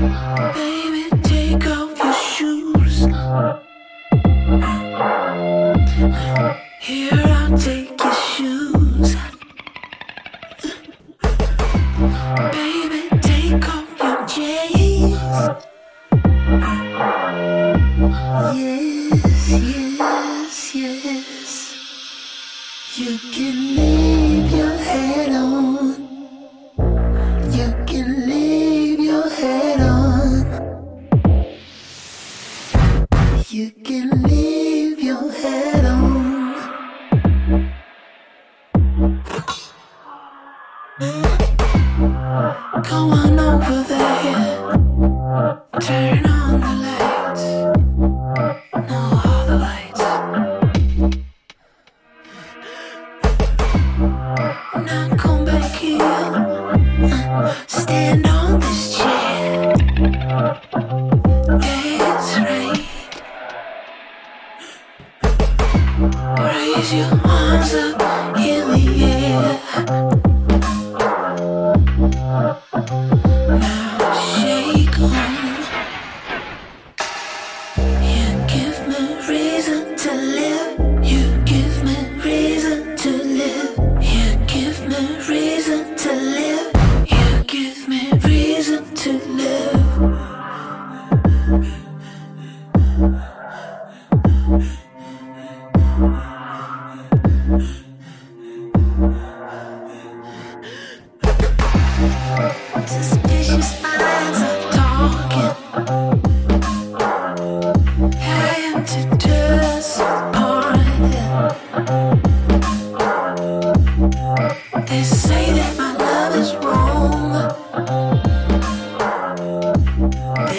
Turn on the lights. No,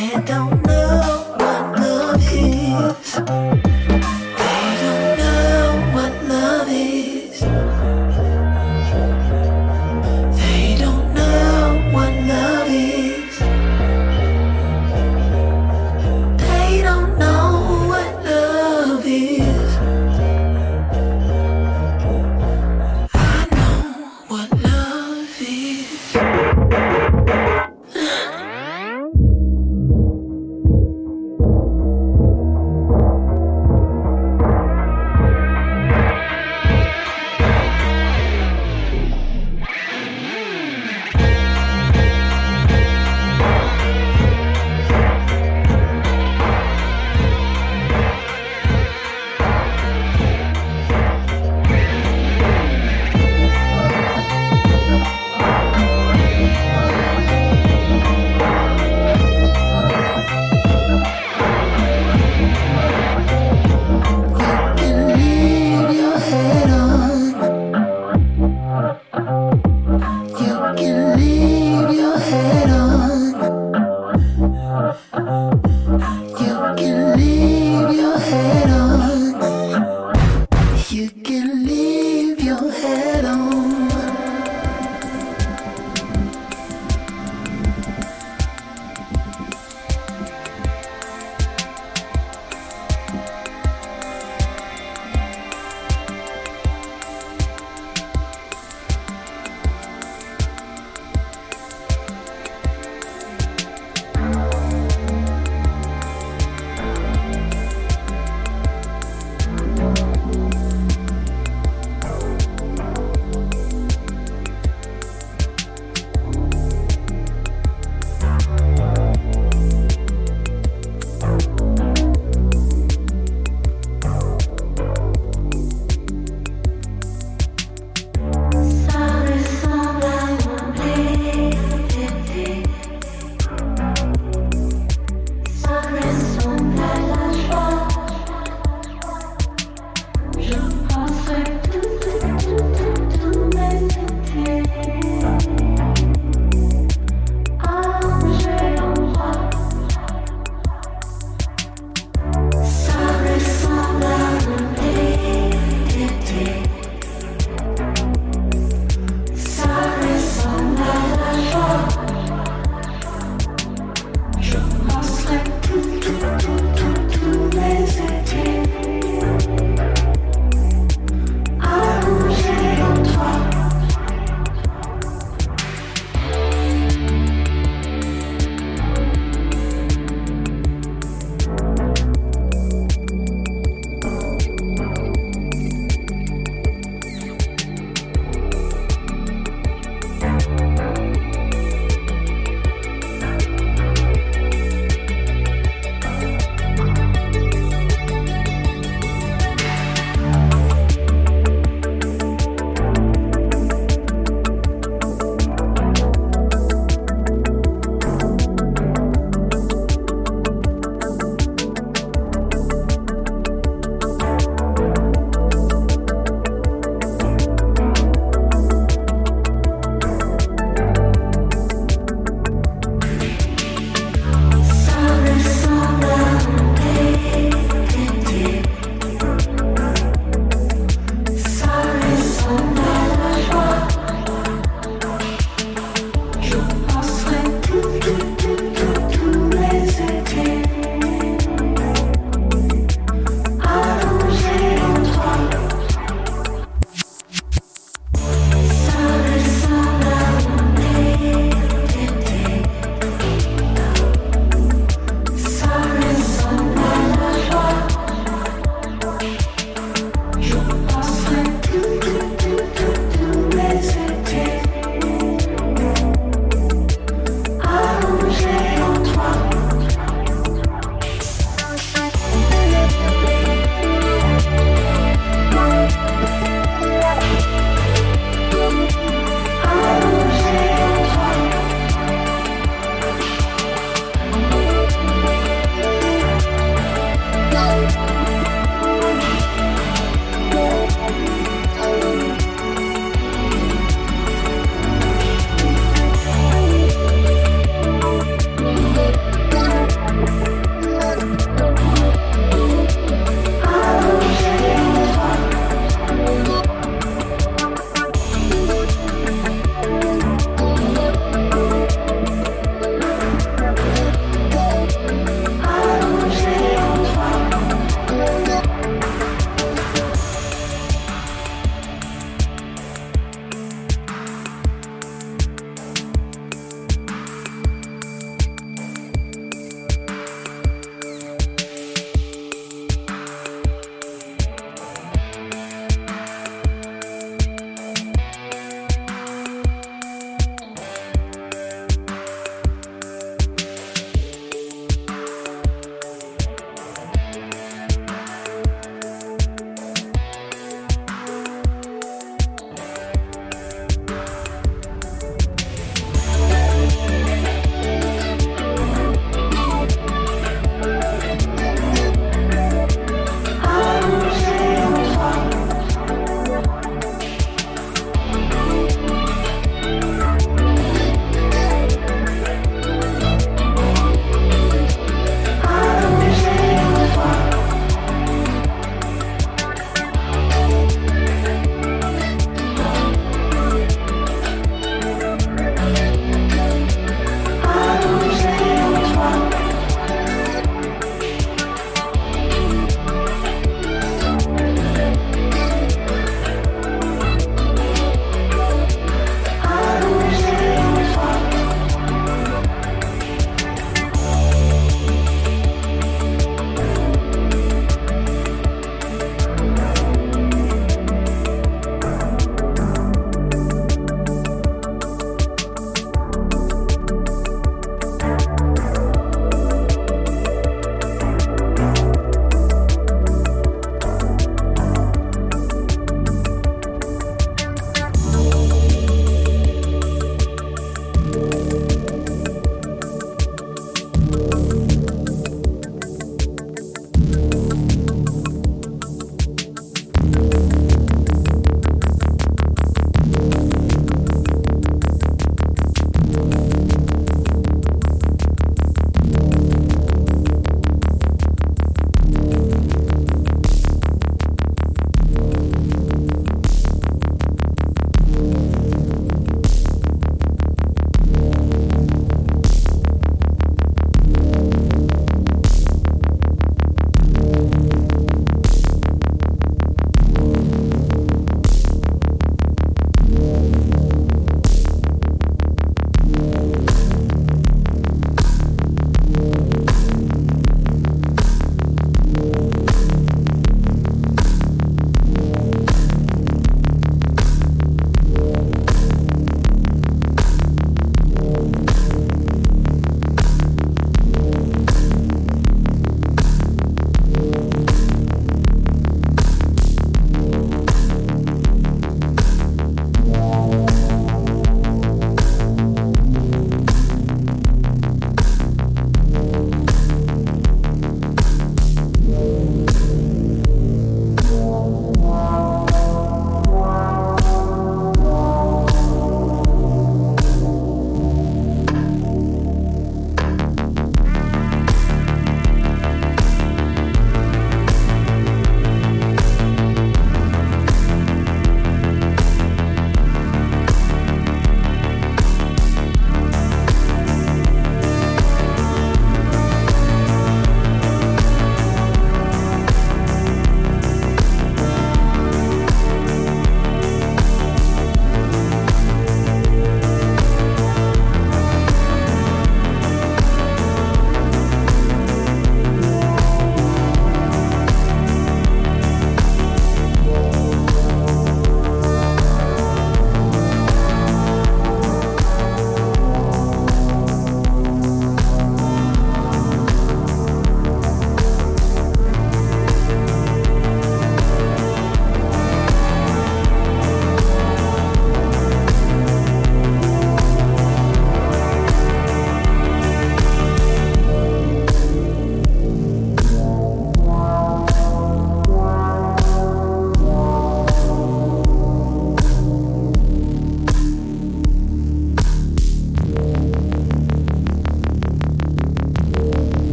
They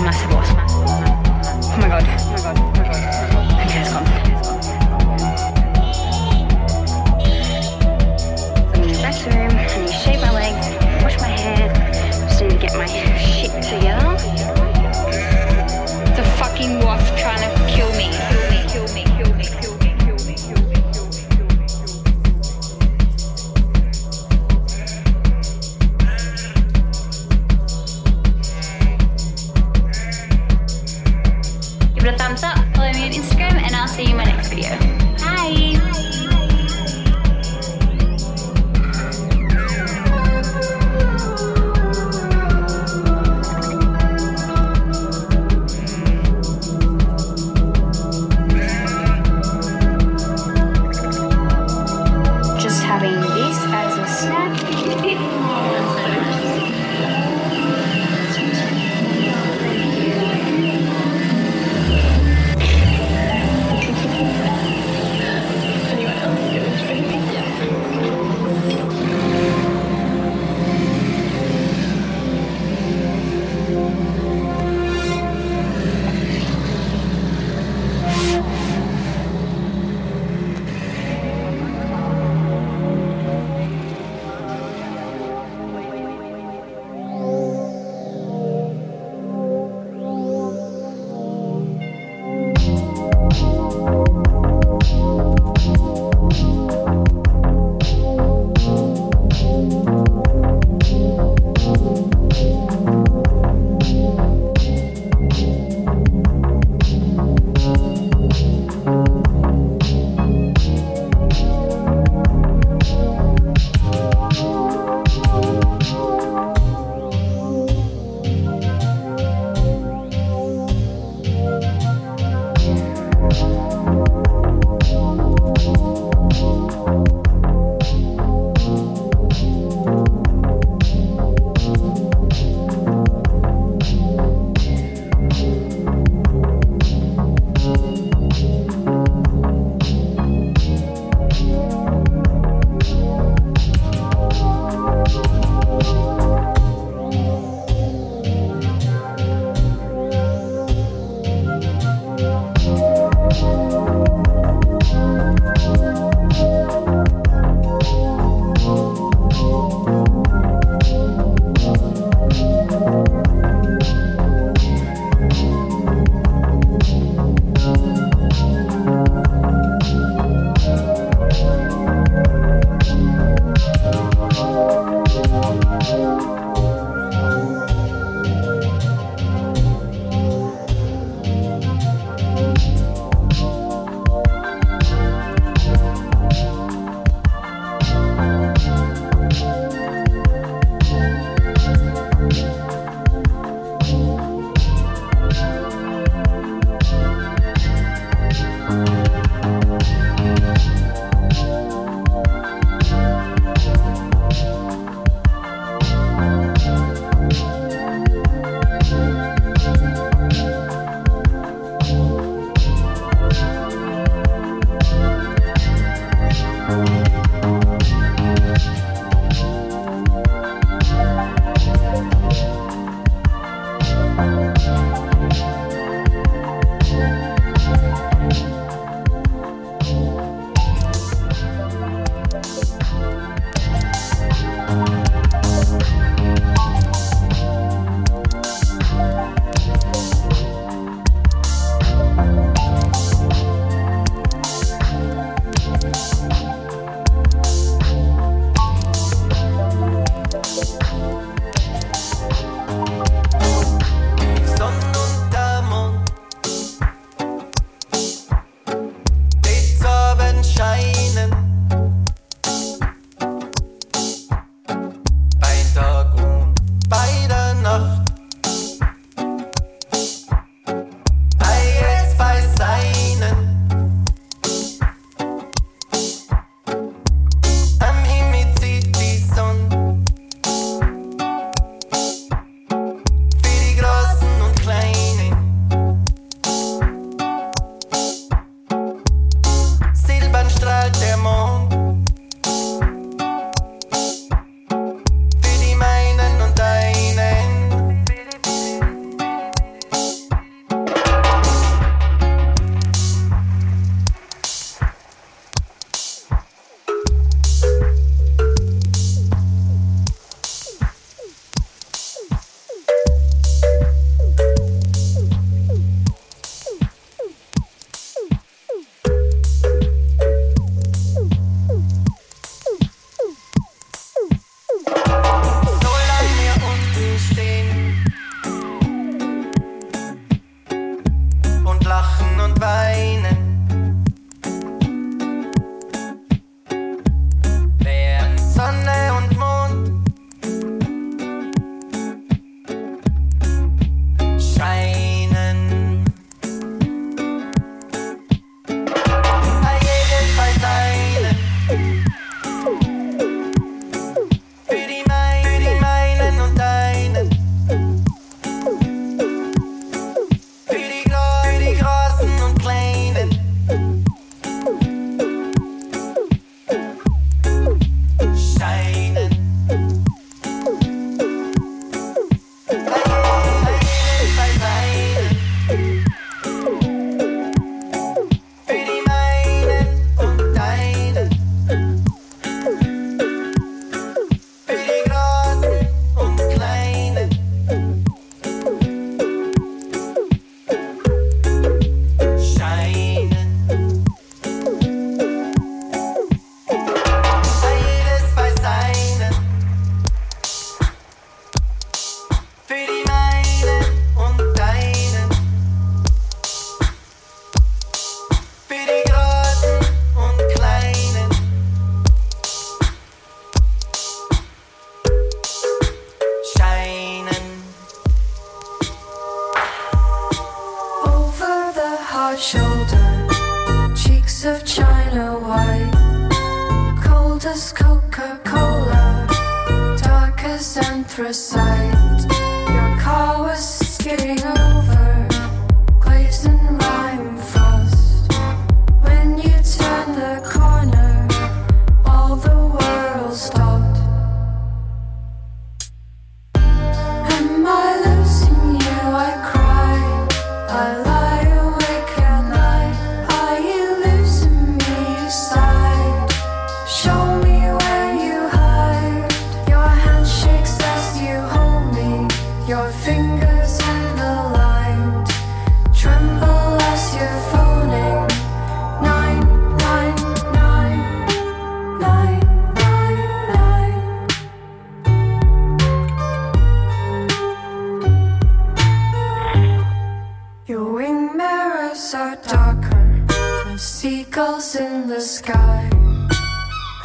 massive. Oh my god.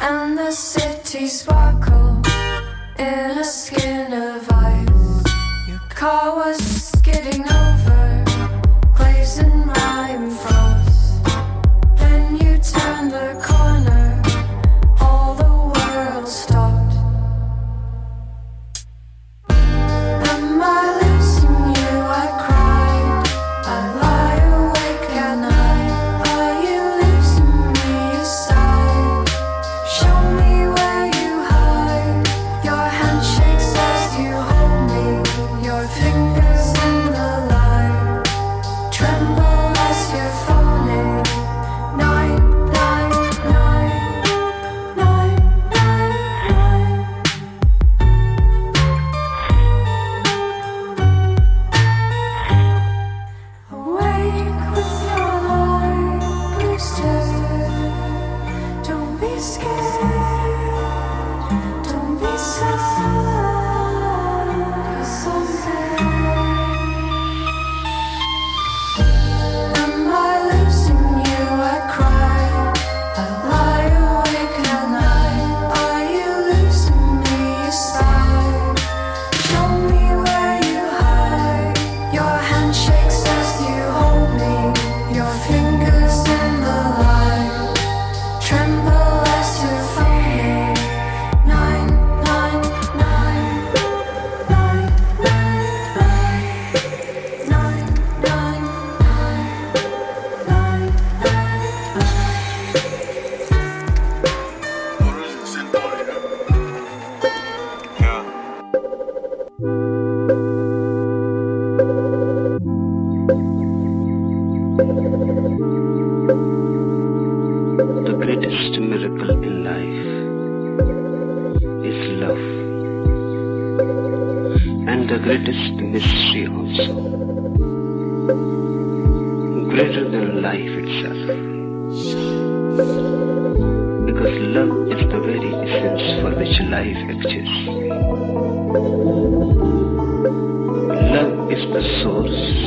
And the city sparkled in a skin of ice. Your car was skidding over. the greatest mystery also, greater than life itself. Because love is the very essence for which life exists. Love is the source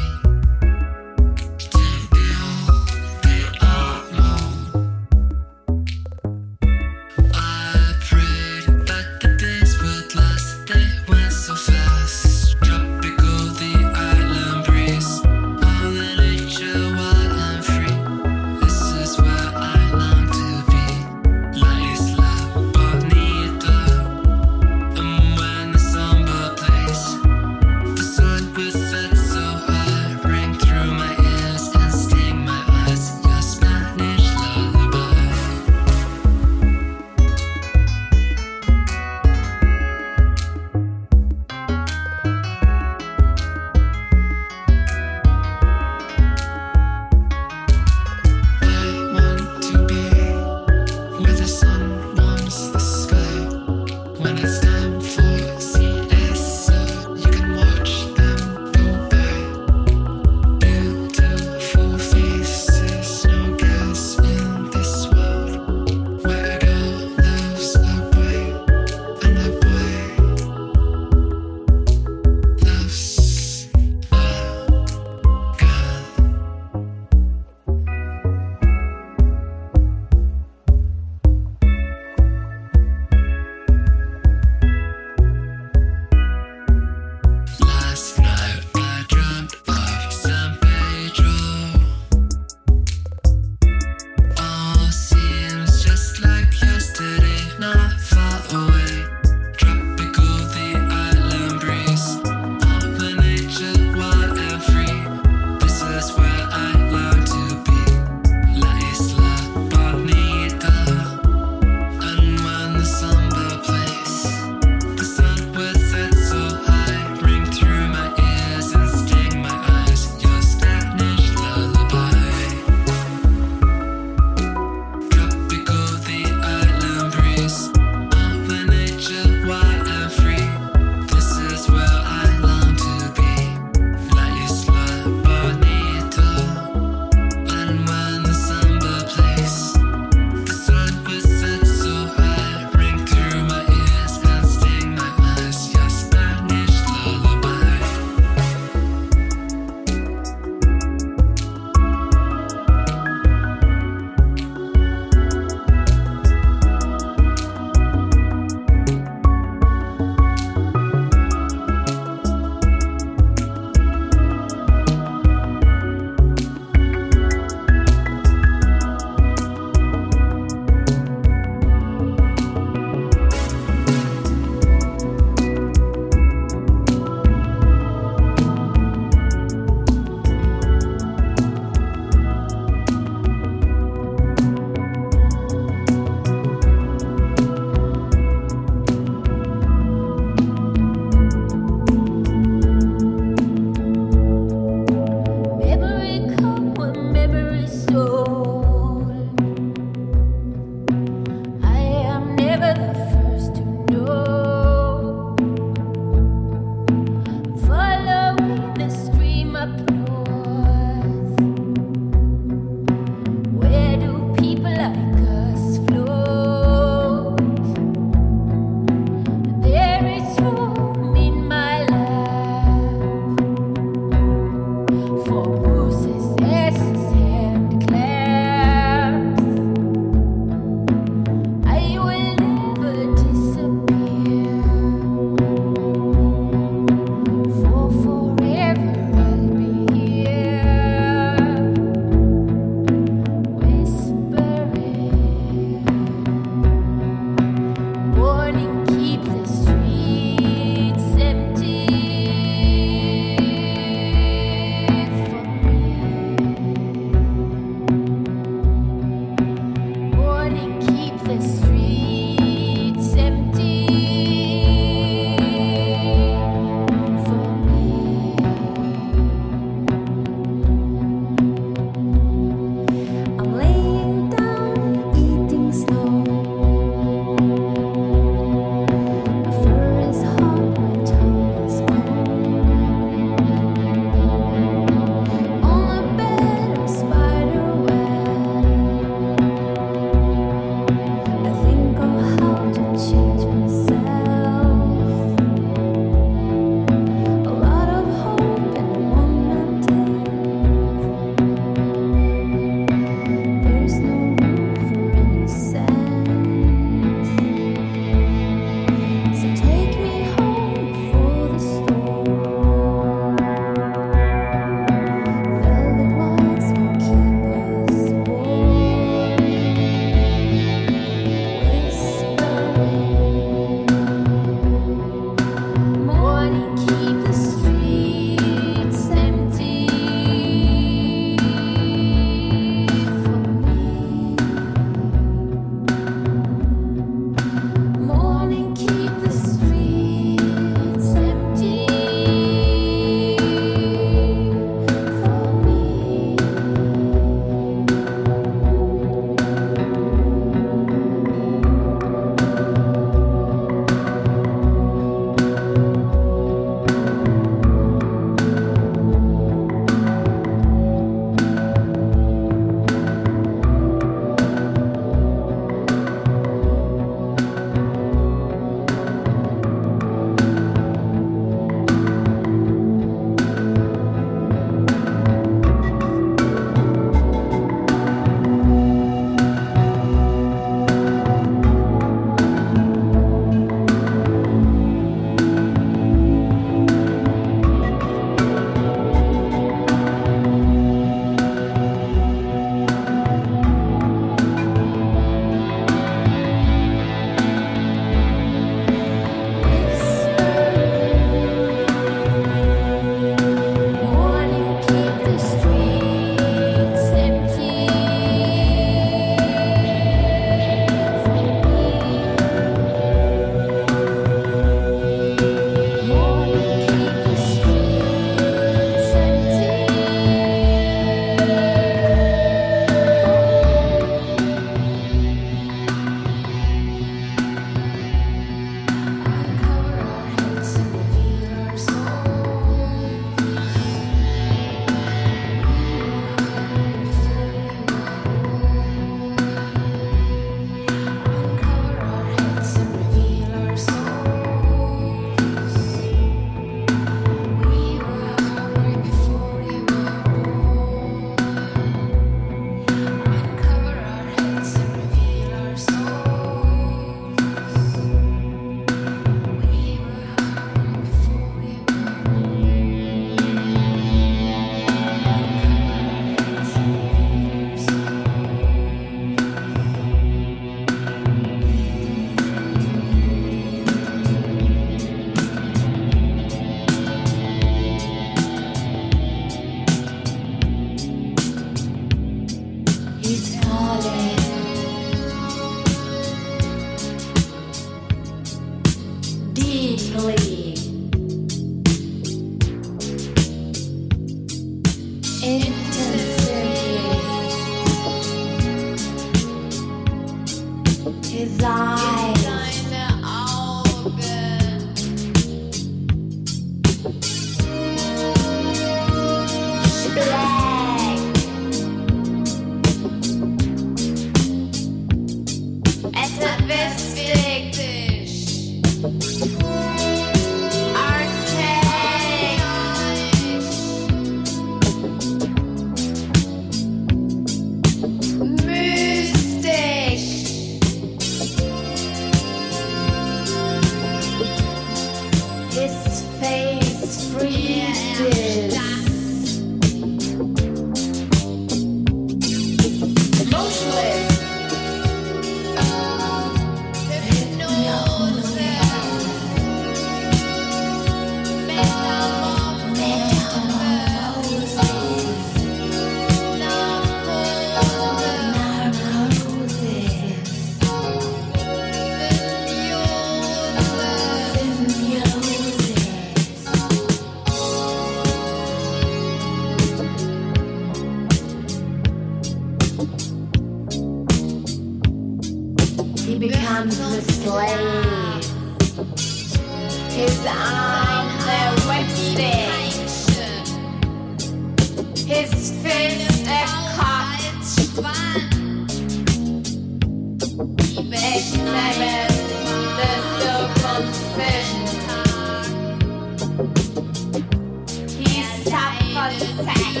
for